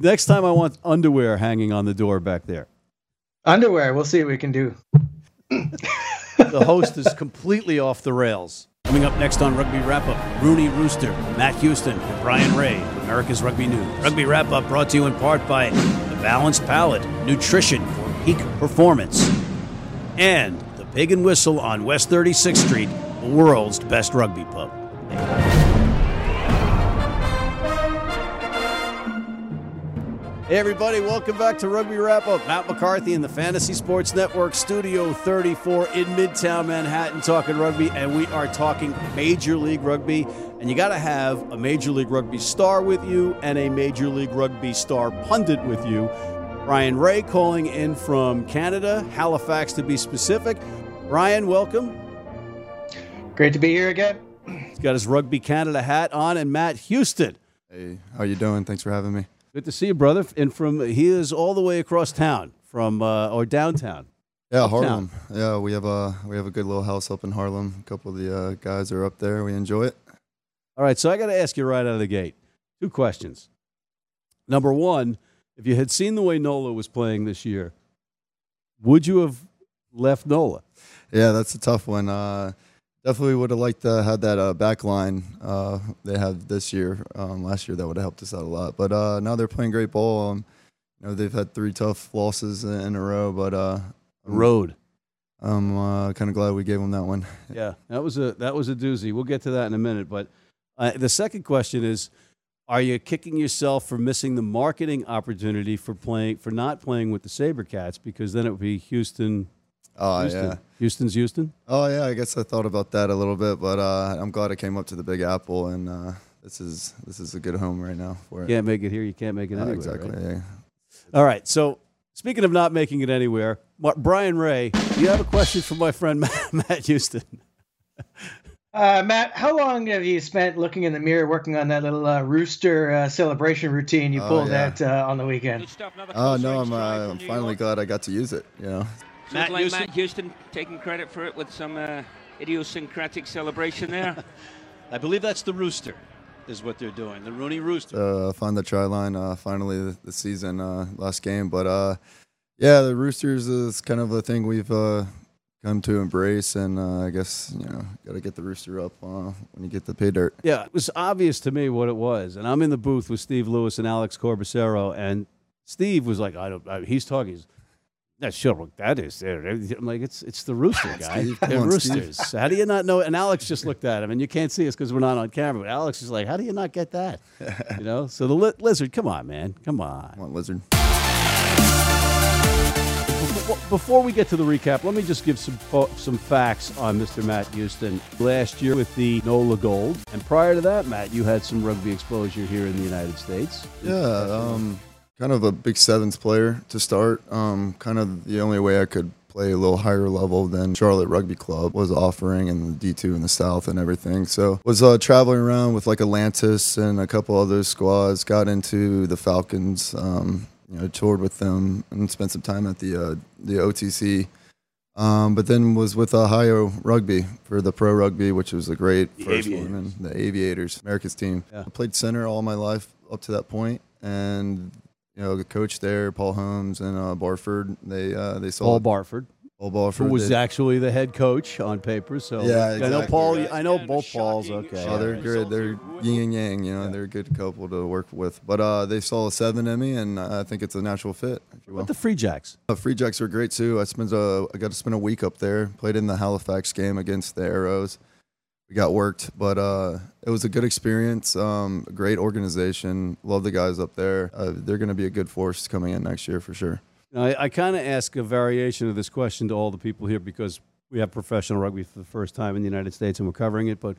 next time I want underwear hanging on the door back there. Underwear. We'll see what we can do. the host is completely off the rails. Coming up next on Rugby Wrap Up, Rooney Rooster, Matt Houston, and Brian Ray, America's Rugby News. Rugby Wrap Up brought to you in part by The Balanced Palate, nutrition for peak performance, and The Pig and Whistle on West 36th Street, the world's best rugby pub. Hey, everybody, welcome back to Rugby Wrap Up. Matt McCarthy in the Fantasy Sports Network, Studio 34 in Midtown Manhattan, talking rugby, and we are talking Major League Rugby. And you got to have a Major League Rugby star with you and a Major League Rugby star pundit with you. Ryan Ray calling in from Canada, Halifax to be specific. Ryan, welcome. Great to be here again. He's got his Rugby Canada hat on, and Matt Houston. Hey, how you doing? Thanks for having me. Good to see you, brother. And from he is all the way across town from uh, or downtown. Yeah, Uptown. Harlem. Yeah, we have a we have a good little house up in Harlem. A couple of the uh, guys are up there. We enjoy it. All right, so I got to ask you right out of the gate two questions. Number one, if you had seen the way Nola was playing this year, would you have left Nola? Yeah, that's a tough one. Uh, definitely would have liked to have that uh, back line uh, they have this year. Um, last year that would have helped us out a lot. But uh, now they're playing great ball. Um, you know they've had three tough losses in a row, but uh, Road. I'm uh, kind of glad we gave them that one. Yeah, that was a that was a doozy. We'll get to that in a minute. But uh, the second question is, are you kicking yourself for missing the marketing opportunity for playing for not playing with the SaberCats because then it would be Houston. Oh Houston. yeah. Houston's Houston. Oh yeah, I guess I thought about that a little bit, but uh, I'm glad I came up to the Big Apple, and uh, this is this is a good home right now for it. Can't make it here. You can't make it Uh, anywhere. exactly. right? Yeah. All right. So speaking of not making it anywhere, Mar- Brian Ray, do you have a question for my friend Matt, Matt Houston? Uh, Matt, how long have you spent looking in the mirror working on that little uh, rooster uh, celebration routine you Oh, pulled yeah. out uh, on the weekend? Oh no, I'm uh, I'm finally glad I got to use it. You know. So Matt like Houston? Matt Houston taking credit for it with some uh, idiosyncratic celebration there. I believe that's the Rooster, is what they're doing. The Rooney Rooster. Uh, find the try line uh, finally the, the season uh, last game, but uh, yeah, the Roosters is kind of a thing we've uh, come to embrace, and uh, I guess you know got to get the rooster up uh, when you get the pay dirt. Yeah, it was obvious to me what it was, and I'm in the booth with Steve Lewis and Alex Corbisiero, and Steve was like, "I don't." I, he's talking. He's, that's sure what that is. There, I'm like, it's it's the rooster guy. They're on, roosters. How do you not know? And Alex just looked at him, and you can't see us because we're not on camera. But Alex is like, "How do you not get that?" You know. So the li- lizard, come on, man, come on. Come on, lizard. Before- Before we get to the recap, let me just give some fo- some facts on Mr. Matt Houston. Last year with the NOLA Gold, and prior to that, Matt, you had some rugby exposure here in the United States. Yeah, um, kind of a big sevens player to start. Um, kind of the only way I could play a little higher level than Charlotte Rugby Club was offering and the D2 in the South and everything. So was uh, traveling around with like Atlantis and a couple other squads. Got into the Falcons. Um, you know, toured with them and spent some time at the uh, the OTC. Um, but then was with Ohio Rugby for the pro rugby, which was a great The first Aviators. one, and the Aviators, America's team. Yeah. I played center all my life up to that point, and you know the coach there, Paul Holmes and uh, Barford, they uh, they saw Paul Barford, Paul who Barford. was they- actually the head coach on paper. So Yeah, I know exactly. Paul. I know both Pauls. Okay. Oh, they're good. They're yin and yang. You know, they're a good couple to work with. But uh, they saw a seven in me, and I think it's a natural fit. If you will. What the Free Jacks? Uh, Free Jacks were great too. I spent a, I got to spend a week up there. Played in the Halifax game against the Arrows. We got worked, but uh, it was a good experience. Um, great organization. Love the guys up there. Uh, they're going to be a good force coming in next year for sure. I, I kind of ask a variation of this question to all the people here because we have professional rugby for the first time in the United States and we're covering it. But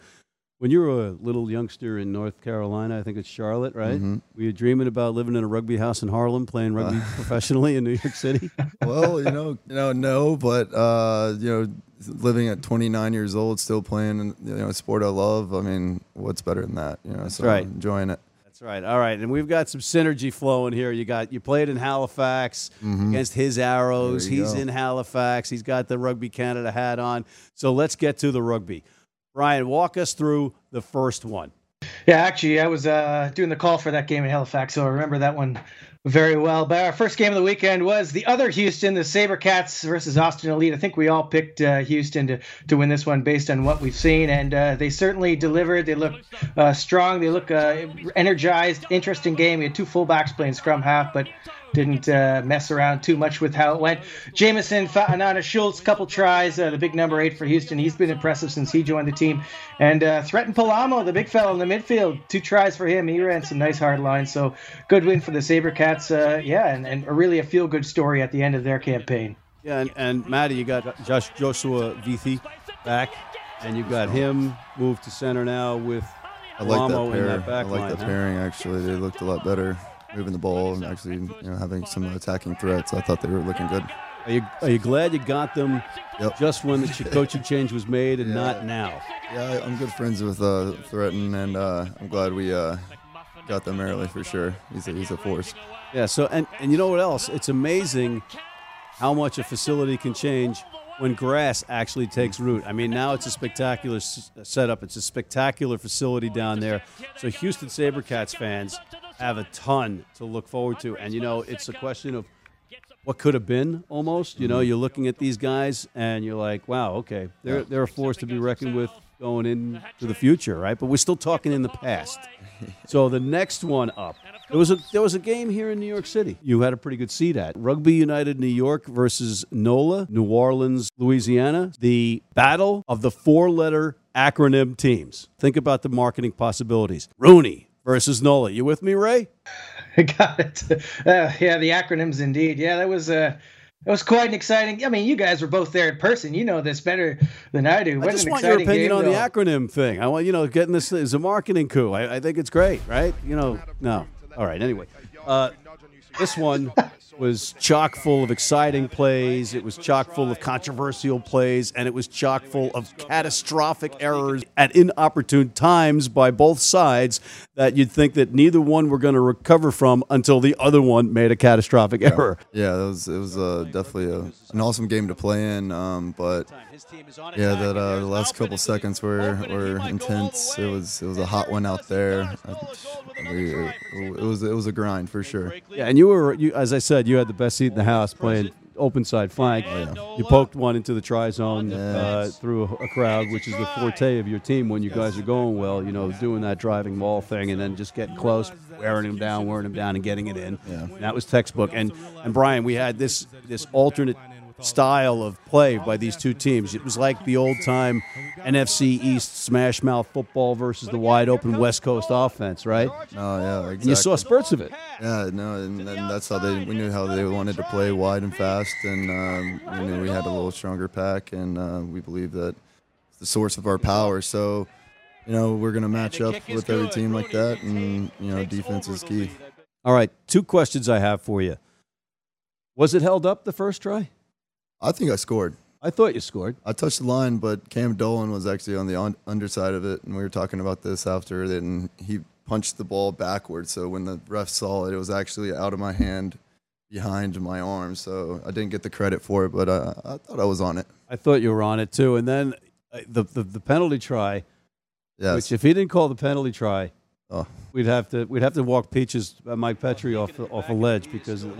when you were a little youngster in North Carolina, I think it's Charlotte, right? Mhm. Were you dreaming about living in a rugby house in Harlem, playing rugby professionally in New York City? well, you know, you know, no, but uh, you know, living at 29 years old, still playing, you know, a sport I love. I mean, what's better than that? You know, so right. enjoying it. That's right. All right, and we've got some synergy flowing here. You got you played in Halifax against his Arrows. He's go. in Halifax. He's got the Rugby Canada hat on. So let's get to the rugby. Brian, walk us through the first one. Yeah, Yeah, actually, I was uh, doing the call for that game in Halifax, so I remember that one very well. But our first game of the weekend was the other Houston, the SaberCats versus Austin Elite. I think we all picked uh, Houston to, to win this one based on what we've seen, and uh, they certainly delivered. They look uh, strong. They look uh, energized. Interesting game. We had two fullbacks playing scrum half, but didn't uh, mess around too much with how it went. Jamison Fatanana Schultz, couple tries, uh, the big number eight for Houston. He's been impressive since he joined the team. And uh, Thretton Palamo, the big fellow in the midfield, two tries for him. He ran some nice hard lines. So good win for the Sabercats. Uh, yeah, and, and really a feel good story at the end of their campaign. Yeah, and, and Maddie, you got Josh Joshua Vithi back, and you got him moved to center now with I like that Palamo in pair. that back I like line, that huh? pairing. Actually, they looked a lot better moving the ball and actually you know having some attacking threats. I thought they were looking good. Are you, are you glad you got them Yep. just when the ch- coaching change was made and not now? Yeah, I'm good friends with uh, Thretton, and uh, I'm glad we uh, got them early for sure. He's a, he's a force. Yeah. So and and you know what else? It's amazing how much a facility can change when grass actually takes root. I mean, now it's a spectacular s- setup. It's a spectacular facility down there. So Houston SaberCats fans have a ton to look forward to. And you know, it's a question of what could have been almost. You know, you're looking at these guys and you're like, wow, okay, they're they're a force to be reckoned with going into the future, right? But we're still talking in the past. So the next one up, there was a there was a game here in New York City. You had a pretty good seat at Rugby United New York versus NOLA, New Orleans, Louisiana. The battle of the four-letter acronym teams. Think about the marketing possibilities. Rooney versus NOLA. You with me, Ray? I got it. Uh, yeah, the acronyms indeed. Yeah, that was uh, that was quite an exciting. I mean, you guys were both there in person. You know this better than I do. I just want your opinion game, on though. the acronym thing. I want you know getting this is a marketing coup. I, I think it's great, right? You know, no. All right. Anyway, uh, this one was chock full of exciting plays. It was chock full of controversial plays, and it was chock full of catastrophic errors at inopportune times by both sides that you'd think that neither one were going to recover from until the other one made a catastrophic error. Yeah, it was it was uh, definitely a, an awesome game to play in. Um, but yeah, that uh, the last couple seconds were, were intense. It was it was a hot one out there. I, we, it, it was it was a grind for sure. Yeah, and you were, you, as I said, you had the best seat in the house playing open side flank. You poked one into the try zone uh, through a, a crowd, which is the forte of your team when you guys are going well. You know, doing that driving ball thing and then just getting close, wearing him down, wearing him down, and getting it in. Yeah. That was textbook. And and Brian, we had this this alternate style of play by these two teams. It was like the old time NFC East smash mouth football versus the wide open West Coast offense, right? No, yeah, exactly. And you saw spurts of it. Yeah, no, and, and that's how they. We knew how they wanted to play wide and fast, and um, we knew we had a little stronger pack, and uh, we believe that it's the source of our power. So, you know, we're gonna match up with every team like that, and you know, defense is key. All right, two questions I have for you. Was it held up the first try? I think I scored. I thought you scored. I touched the line, but Cam Dolan was actually on the on- underside of it, and we were talking about this after, and he punched the ball backwards. So when the ref saw it, it was actually out of my hand, behind my arm. So I didn't get the credit for it, but I, I thought I was on it. I thought you were on it too. And then uh, the the, the penalty try, Yes. which if he didn't call the penalty try, Oh. we'd have to we'd have to walk Peaches uh, Mike Petri off off a ledge because it,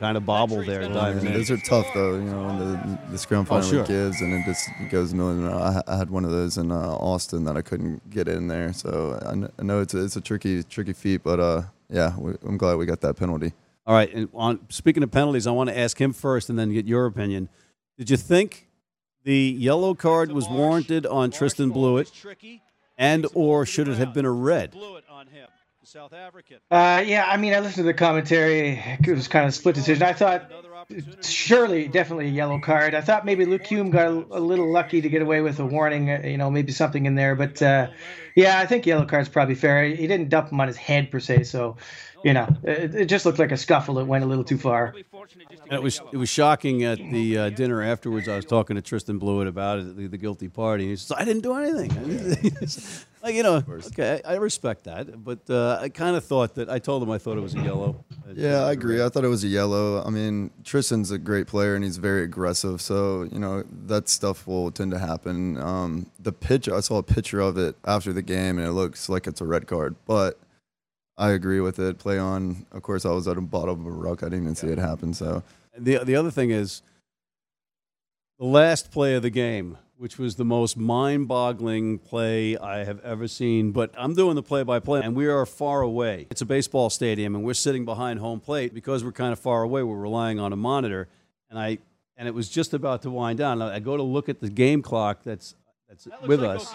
kind of bobbled there diving in. Those are tough though, you know, when the, the scrum finally sure. gives and it just goes million. I, I had one of those in uh, Austin that I couldn't get in there, so I, I know it's a, it's a tricky tricky feat, but uh, yeah, we, I'm glad we got that penalty. All right, and on speaking of penalties, I want to ask him first and then get your opinion. Did you think the yellow card was warranted on Tristan Blewett, and or should it have been a red? Uh, yeah, I mean, I listened to the commentary. It was kind of split decision. I thought surely, definitely a yellow card. I thought maybe Luke Hume got a, a little lucky to get away with a warning. uh, You know, maybe something in there. But uh, yeah, I think yellow card's probably fair. He didn't dump him on his head per se, so you know, it, it just looked like a scuffle that went a little too far. And it was it was shocking at the uh, dinner afterwards. I was talking to Tristan Blewett about it, the, the guilty party. He says, "I didn't do anything." I like you know, okay, I, I respect that, but uh, I kind of thought that I told him I thought it was a yellow. Yeah, I agree. I thought it was a yellow. I mean, Tristan's a great player and he's very aggressive. So, you know, that stuff will tend to happen. Um, the pitch, I saw a picture of it after the game and it looks like it's a red card. But I agree with it. Play on. Of course, I was at the bottom of a ruck. I didn't even see it happen. So, the the other thing is the last play of the game, which was the most mind-boggling play I have ever seen. But I'm doing the play-by-play, and we are far away. It's a baseball stadium, and we're sitting behind home plate because we're kind of far away. We're relying on a monitor, and I and it was just about to wind down. I go to look at the game clock that's that's with like us.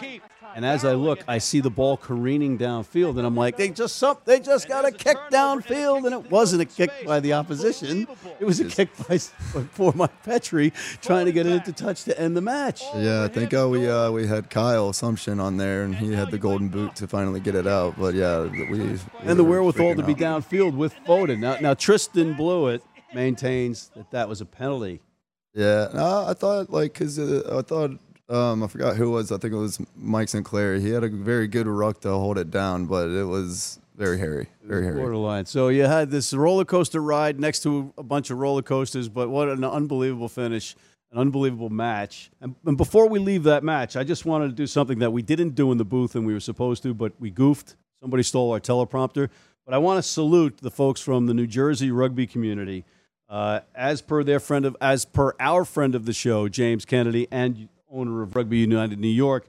And as I look, I see the ball careening downfield, and I'm like, they just some, they just got a kick downfield, and it wasn't a kick by the opposition. It was a kick by for Mike Petri trying to get it into touch to end the match. Yeah, I think uh, we uh, we had Kyle Assumption on there, and he had the golden boot to finally get it out. But yeah, we, we and the wherewithal to be downfield with Foden. Now, now Tristan Blewett maintains that that was a penalty. Yeah, no, I thought like because uh, I thought um, I forgot who it was. I think it was Mike Sinclair. He had a very good ruck to hold it down, but it was very hairy, very hairy. Borderline. So you had this roller coaster ride next to a bunch of roller coasters, but what an unbelievable finish, an unbelievable match. And, and before we leave that match, I just wanted to do something that we didn't do in the booth and we were supposed to, but we goofed. Somebody stole our teleprompter. But I want to salute the folks from the New Jersey rugby community. Uh, as per their friend of, as per our friend of the show, James Kennedy, and owner of Rugby United New York.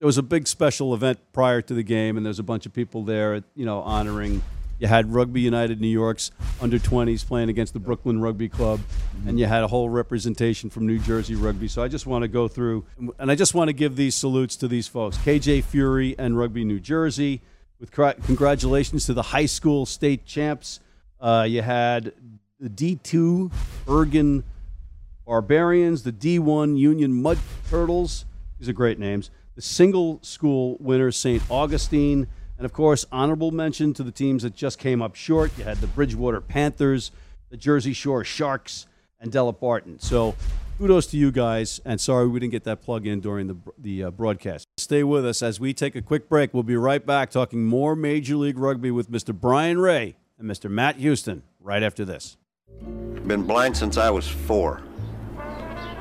There was a big special event prior to the game, and there's a bunch of people there, you know, honoring. You had Rugby United New York's under 20s playing against the Brooklyn Rugby Club, mm-hmm. and you had a whole representation from New Jersey Rugby. So I just want to go through, and I just want to give these salutes to these folks KJ Fury and Rugby New Jersey. With congratulations to the high school state champs. Uh, you had the D2 Bergen Barbarians, the D1 Union Mud Turtles. These are great names. The single school winners, St. Augustine. And of course, honorable mention to the teams that just came up short. You had the Bridgewater Panthers, the Jersey Shore Sharks, and Barton. So kudos to you guys. And sorry we didn't get that plug in during the, the uh, broadcast. Stay with us as we take a quick break. We'll be right back talking more Major League Rugby with Mr. Brian Ray and Mr. Matt Houston right after this. Been blind since I was four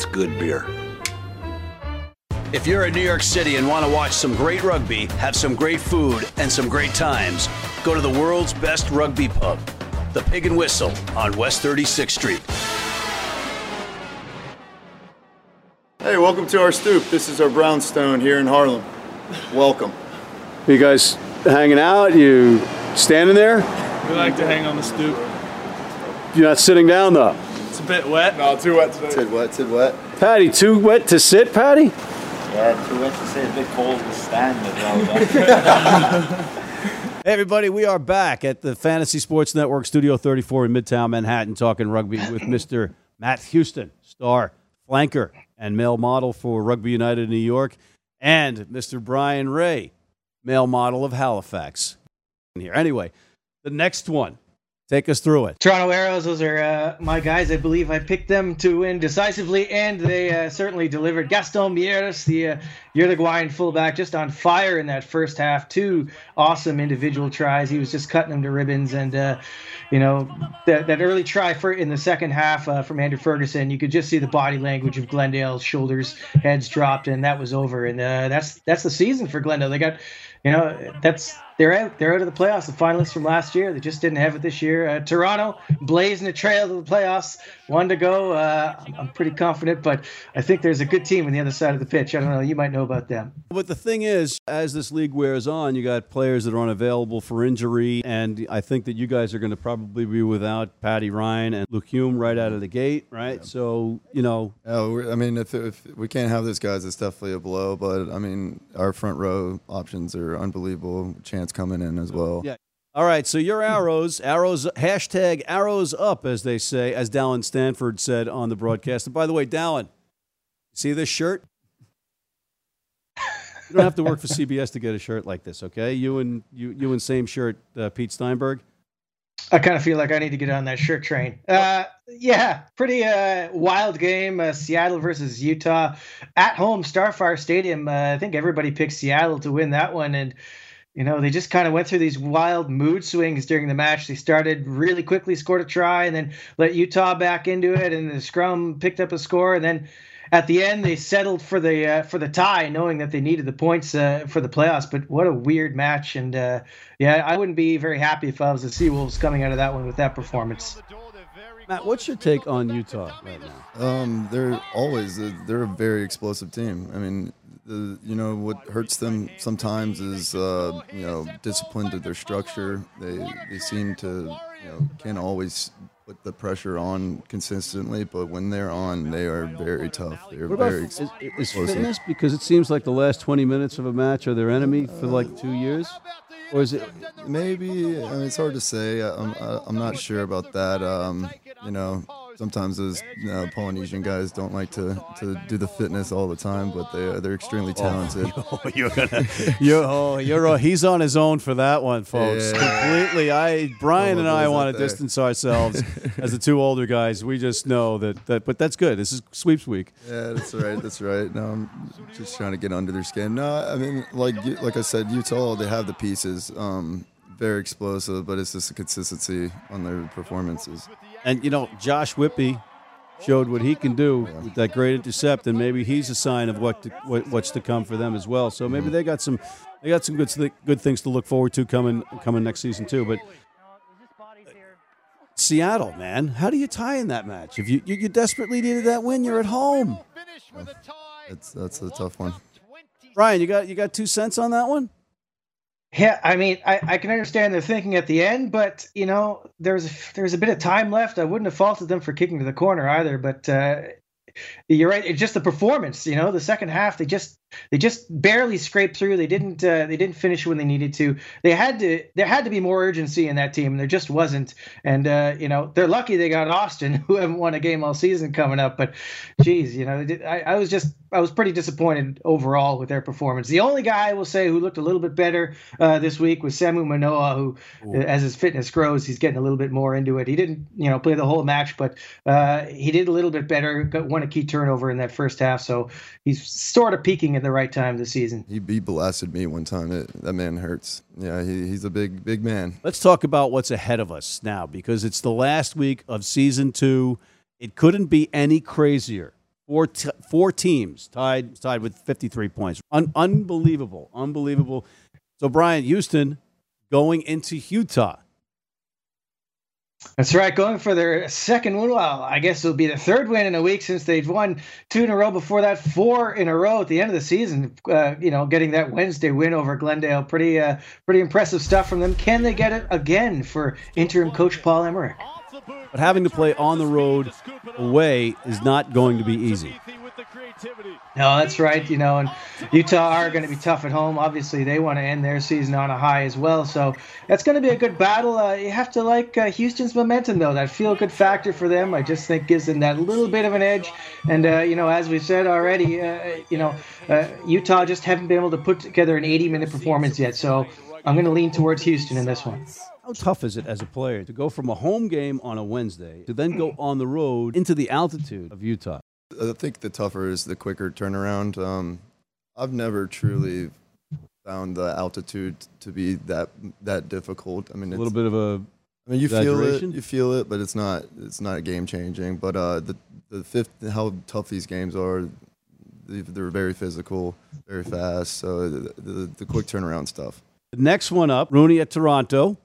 That's good beer. If you're in New York City and want to watch some great rugby, have some great food, and some great times, go to the world's best rugby pub, the Pig and Whistle on West 36th Street. Hey, welcome to our stoop. This is our brownstone here in Harlem. Welcome. You guys hanging out? You standing there? We like to hang on the stoop. You're not sitting down though a bit wet. No, too wet today. Too wet, too wet. Patty, too wet to sit, Patty? Yeah, too wet to sit, a bit cold to stand as. Hey everybody, we are back at the Fantasy Sports Network Studio 34 in Midtown Manhattan talking rugby with Mr. Matt Houston, star flanker and male model for Rugby United New York, and Mr. Brian Ray, male model of Halifax. Here. Anyway, the next one Take us through it. Toronto Arrows, those are uh, my guys. I believe I picked them to win decisively, and they uh, certainly delivered. Gaston Mieres, the uh, Uruguayan fullback, just on fire in that first half. Two awesome individual tries. He was just cutting them to ribbons, and uh, you know that, that early try for in the second half uh, from Andrew Ferguson, you could just see the body language of Glendale's shoulders, heads dropped, and that was over. And uh, that's that's the season for Glendale. They got, you know, that's they're out. They're out of the playoffs. The finalists from last year. They just didn't have it this year. Uh, Toronto blazing a trail to the playoffs. One to go. Uh, I'm pretty confident, but I think there's a good team on the other side of the pitch. I don't know. You might know about them. But the thing is, as this league wears on, you got players that are unavailable for injury, and I think that you guys are going to probably be without Paddy Ryan and Luke Hume right out of the gate, right? Yeah. So you know. I mean, if, if we can't have those guys, it's definitely a blow. But I mean, our front row options are unbelievable. Chance coming in as well. Yeah. All right, so your arrows, arrows, hashtag arrows up, as they say, as Dallin Stanford said on the broadcast. And by the way, Dallin, see this shirt? You don't have to work for CBS to get a shirt like this, okay? You and you, you and same shirt, uh, Pete Steinberg. I kind of feel like I need to get on that shirt train. Uh, yeah, pretty uh, wild game. Uh, Seattle versus Utah at home, Starfire Stadium. Uh, I think everybody picked Seattle to win that one, and you know, they just kind of went through these wild mood swings during the match. They started really quickly, scored a try, and then let Utah back into it, and the scrum picked up a score, and then at the end they settled for the uh, for the tie, knowing that they needed the points uh, for the playoffs. But what a weird match, and uh, yeah, I wouldn't be very happy if I was the Seawolves coming out of that one with that performance. Matt, what's your take on Utah right now? Um, they're always a, they're a very explosive team. I mean, the, you know what hurts them sometimes is uh, you know discipline to their structure. They they seem to you know can't always put the pressure on consistently, but when they're on, they are very tough. They're What very is, ex- is explosive. fitness? Because it seems like the last 20 minutes of a match are their enemy for like two years? Or is it Maybe I mean, it's hard to say. I'm I'm not sure about that. Um, you know, sometimes those you know, Polynesian guys don't like to, to do the fitness all the time, but they they're extremely talented. Oh, you're gonna, you're, oh, you're, oh, he's on his own for that one, folks. Yeah. Completely. I, Brian and I want to there. distance ourselves as the two older guys. We just know that, that, but that's good. This is sweeps week. Yeah, that's right. That's right. No, I'm just trying to get under their skin. No, I mean, like like I said, Utah they have the pieces. Um, very explosive, but it's just the consistency on their performances. And you know, Josh Whippy showed what he can do with that great intercept, and maybe he's a sign of what, to, what what's to come for them as well. So maybe they got some they got some good good things to look forward to coming coming next season too. But Seattle, man, how do you tie in that match? If you you, you desperately needed that win, you're at home. That's that's a tough one. Brian, you got you got two cents on that one? Yeah, I mean, I, I can understand their thinking at the end, but you know, there's there's a bit of time left. I wouldn't have faulted them for kicking to the corner either, but uh, you're right. It's just the performance. You know, the second half they just they just barely scraped through. They didn't uh, they didn't finish when they needed to. They had to there had to be more urgency in that team, and there just wasn't. And uh, you know, they're lucky they got Austin, who haven't won a game all season coming up. But geez, you know, I, I was just I was pretty disappointed overall with their performance. The only guy I will say who looked a little bit better uh, this week was Samu Manoa, who, uh, as his fitness grows, he's getting a little bit more into it. He didn't, you know, play the whole match, but uh, he did a little bit better. Got won a key turnover in that first half, so he's sort of peaking at the right time this season. He, he blasted me one time. It, that man hurts. Yeah, he, he's a big big man. Let's talk about what's ahead of us now because it's the last week of season two. It couldn't be any crazier. Four, t- four teams tied tied with 53 points. Un- unbelievable, unbelievable. So Brian Houston going into Utah. That's right, going for their second win. Well, I guess it'll be the third win in a week since they've won two in a row. Before that, four in a row at the end of the season. Uh, you know, getting that Wednesday win over Glendale, pretty, uh, pretty impressive stuff from them. Can they get it again for interim coach Paul Emerick? But having to play on the road away is not going to be easy. No, that's right. You know, and Utah are going to be tough at home. Obviously, they want to end their season on a high as well. So that's going to be a good battle. Uh, you have to like uh, Houston's momentum, though. That feel good factor for them, I just think, gives them that little bit of an edge. And uh, you know, as we've said already, uh, you know, uh, Utah just haven't been able to put together an 80-minute performance yet. So I'm going to lean towards Houston in this one. How tough is it as a player to go from a home game on a Wednesday to then go on the road into the altitude of Utah? I think the tougher is the quicker turnaround. Um, I've never truly found the altitude to be that that difficult. I mean, A little bit of a I mean, you feel it, you feel it, but it's not it's not game changing. But uh, the the fifth, how tough these games are, they- they're very physical, very fast. So the, the, the quick turnaround stuff. The next one up, Rooney at Toronto,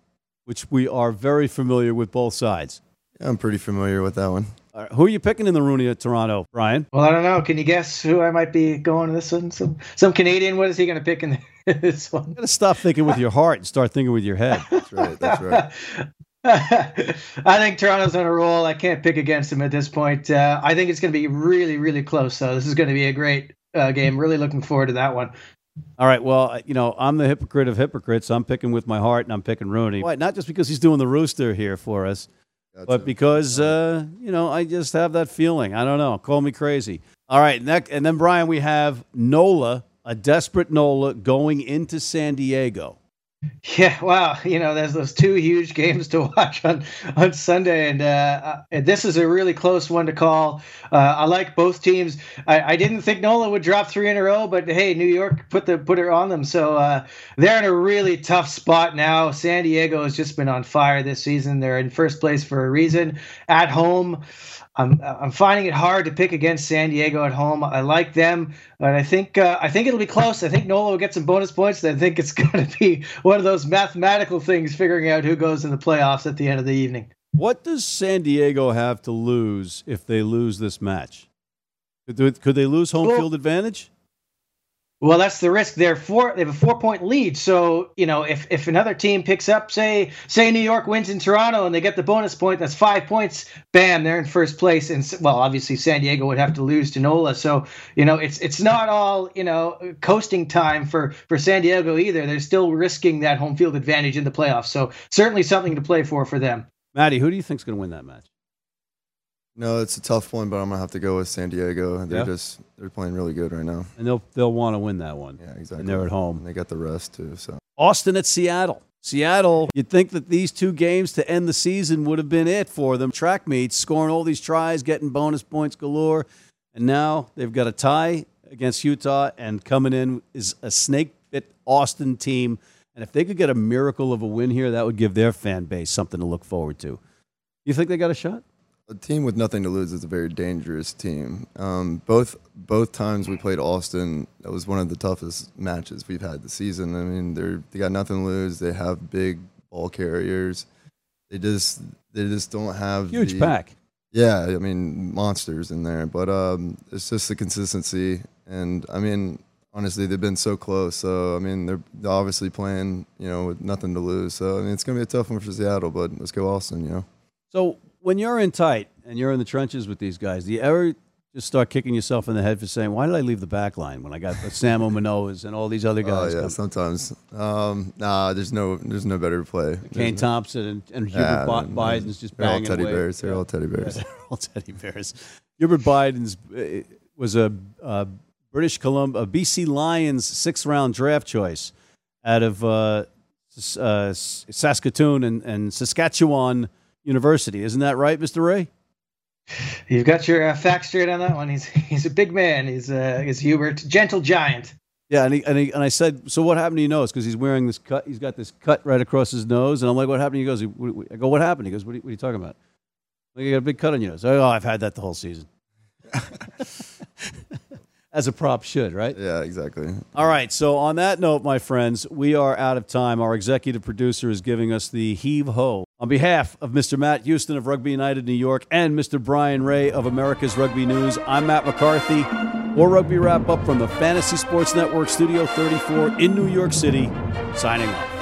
which we are very familiar with both sides. Yeah, I'm pretty familiar with that one. All right, who are you picking in the Rooney at Toronto, Brian? Well, I don't know. Can you guess who I might be going to this one? Some some Canadian. What is he going to pick in this one? You got to stop thinking with your heart and start thinking with your head. That's right. That's right. I think Toronto's on a roll. I can't pick against them at this point. Uh, I think it's going to be really, really close. So this is going to be a great uh, game. Really looking forward to that one. All right. Well, you know, I'm the hypocrite of hypocrites. I'm picking with my heart, and I'm picking Rooney. Why? Not just because he's doing the rooster here for us, That's but because uh, you know I just have that feeling. I don't know. Call me crazy. All right. Next, and then Brian, we have Nola, a desperate Nola, going into San Diego. Yeah, wow. You know, there's those two huge games to watch on on Sunday, and, uh, and this is a really close one to call. Uh, I like both teams. I, I, didn't think Nola would drop three in a row, but hey, New York put the put it on them, so uh, they're in a really tough spot now. San Diego has just been on fire this season. They're in first place for a reason at home. I'm I'm finding it hard to pick against San Diego at home. I like them, but I think uh, I think it'll be close. I think Nola will get some bonus points. I think it's going to be one of those mathematical things, figuring out who goes in the playoffs at the end of the evening. What does San Diego have to lose if they lose this match? Could, could they lose home well, field advantage? Well, that's the risk. They're four. They have a four-point lead. So you know, if if another team picks up, say say New York wins in Toronto and they get the bonus point, that's five points. Bam, they're in first place. And well, obviously San Diego would have to lose to Nola. So you know, it's it's not all you know coasting time for for San Diego either. They're still risking that home field advantage in the playoffs. So certainly something to play for for them. Maddie, who do you think's going to win that match? No, it's a tough one, but I'm gonna have to go with San Diego. They're yeah. just they're playing really good right now, and they'll they'll want to win that one. Yeah, exactly. And they're at home. And they got the rest too. So Austin at Seattle. Seattle, you'd think that these two games to end the season would have been it for them. Track meets, scoring all these tries, getting bonus points galore, and now they've got a tie against Utah, and coming in is a snake bit Austin team. And if they could get a miracle of a win here, that would give their fan base something to look forward to. You think they got a shot? A team with nothing to lose is a very dangerous team. Um, both both times we played Austin, that was one of the toughest matches we've had this season. I mean, they they got nothing to lose. They have big ball carriers. They just they just don't have huge the, pack. Yeah, I mean monsters in there, but um, it's just the consistency. And I mean, honestly, they've been so close. So I mean, they're, obviously playing, you know, with nothing to lose. So I mean, it's gonna be a tough one for Seattle, but let's go Austin. You know. So when you're in tight and you're in the trenches with these guys, do you ever just start kicking yourself in the head for saying, "Why did I leave the back line when I got Sam Manoas and all these other oh, guys?" Oh yeah, sometimes. Um, nah, there's no, there's no better play. Kane Thompson and, and Hubert yeah, Biden's just they're all teddy away. bears. They're yeah. all teddy bears. Yeah, they're all teddy bears. Hubert Buydens uh, was a uh, British Columbia, BC Lions sixth round draft choice out of uh, uh Saskatoon and, and Saskatchewan University. Isn't that right, Mr. Ray? You've got your uh, facts straight on that one. He's he's a big man. He's uh, he's Hubert, gentle giant. Yeah, and he, and, he, and I said, so what happened to your nose? Because he's wearing this cut. He's got this cut right across his nose, and I'm like, what happened? He goes, I go, what happened? He goes, what are you, what are you talking about? Like, you got a big cut on your nose. Oh, I've had that the whole season. as a prop should, right? Yeah, exactly. All right. So on that note, my friends, we are out of time. Our executive producer is giving us the heave ho. On behalf of Mr. Matt Houston of Rugby United New York and Mr. Brian Ray of America's Rugby News, I'm Matt McCarthy. More rugby wrap up from the Fantasy Sports Network Studio 34 in New York City. Signing off.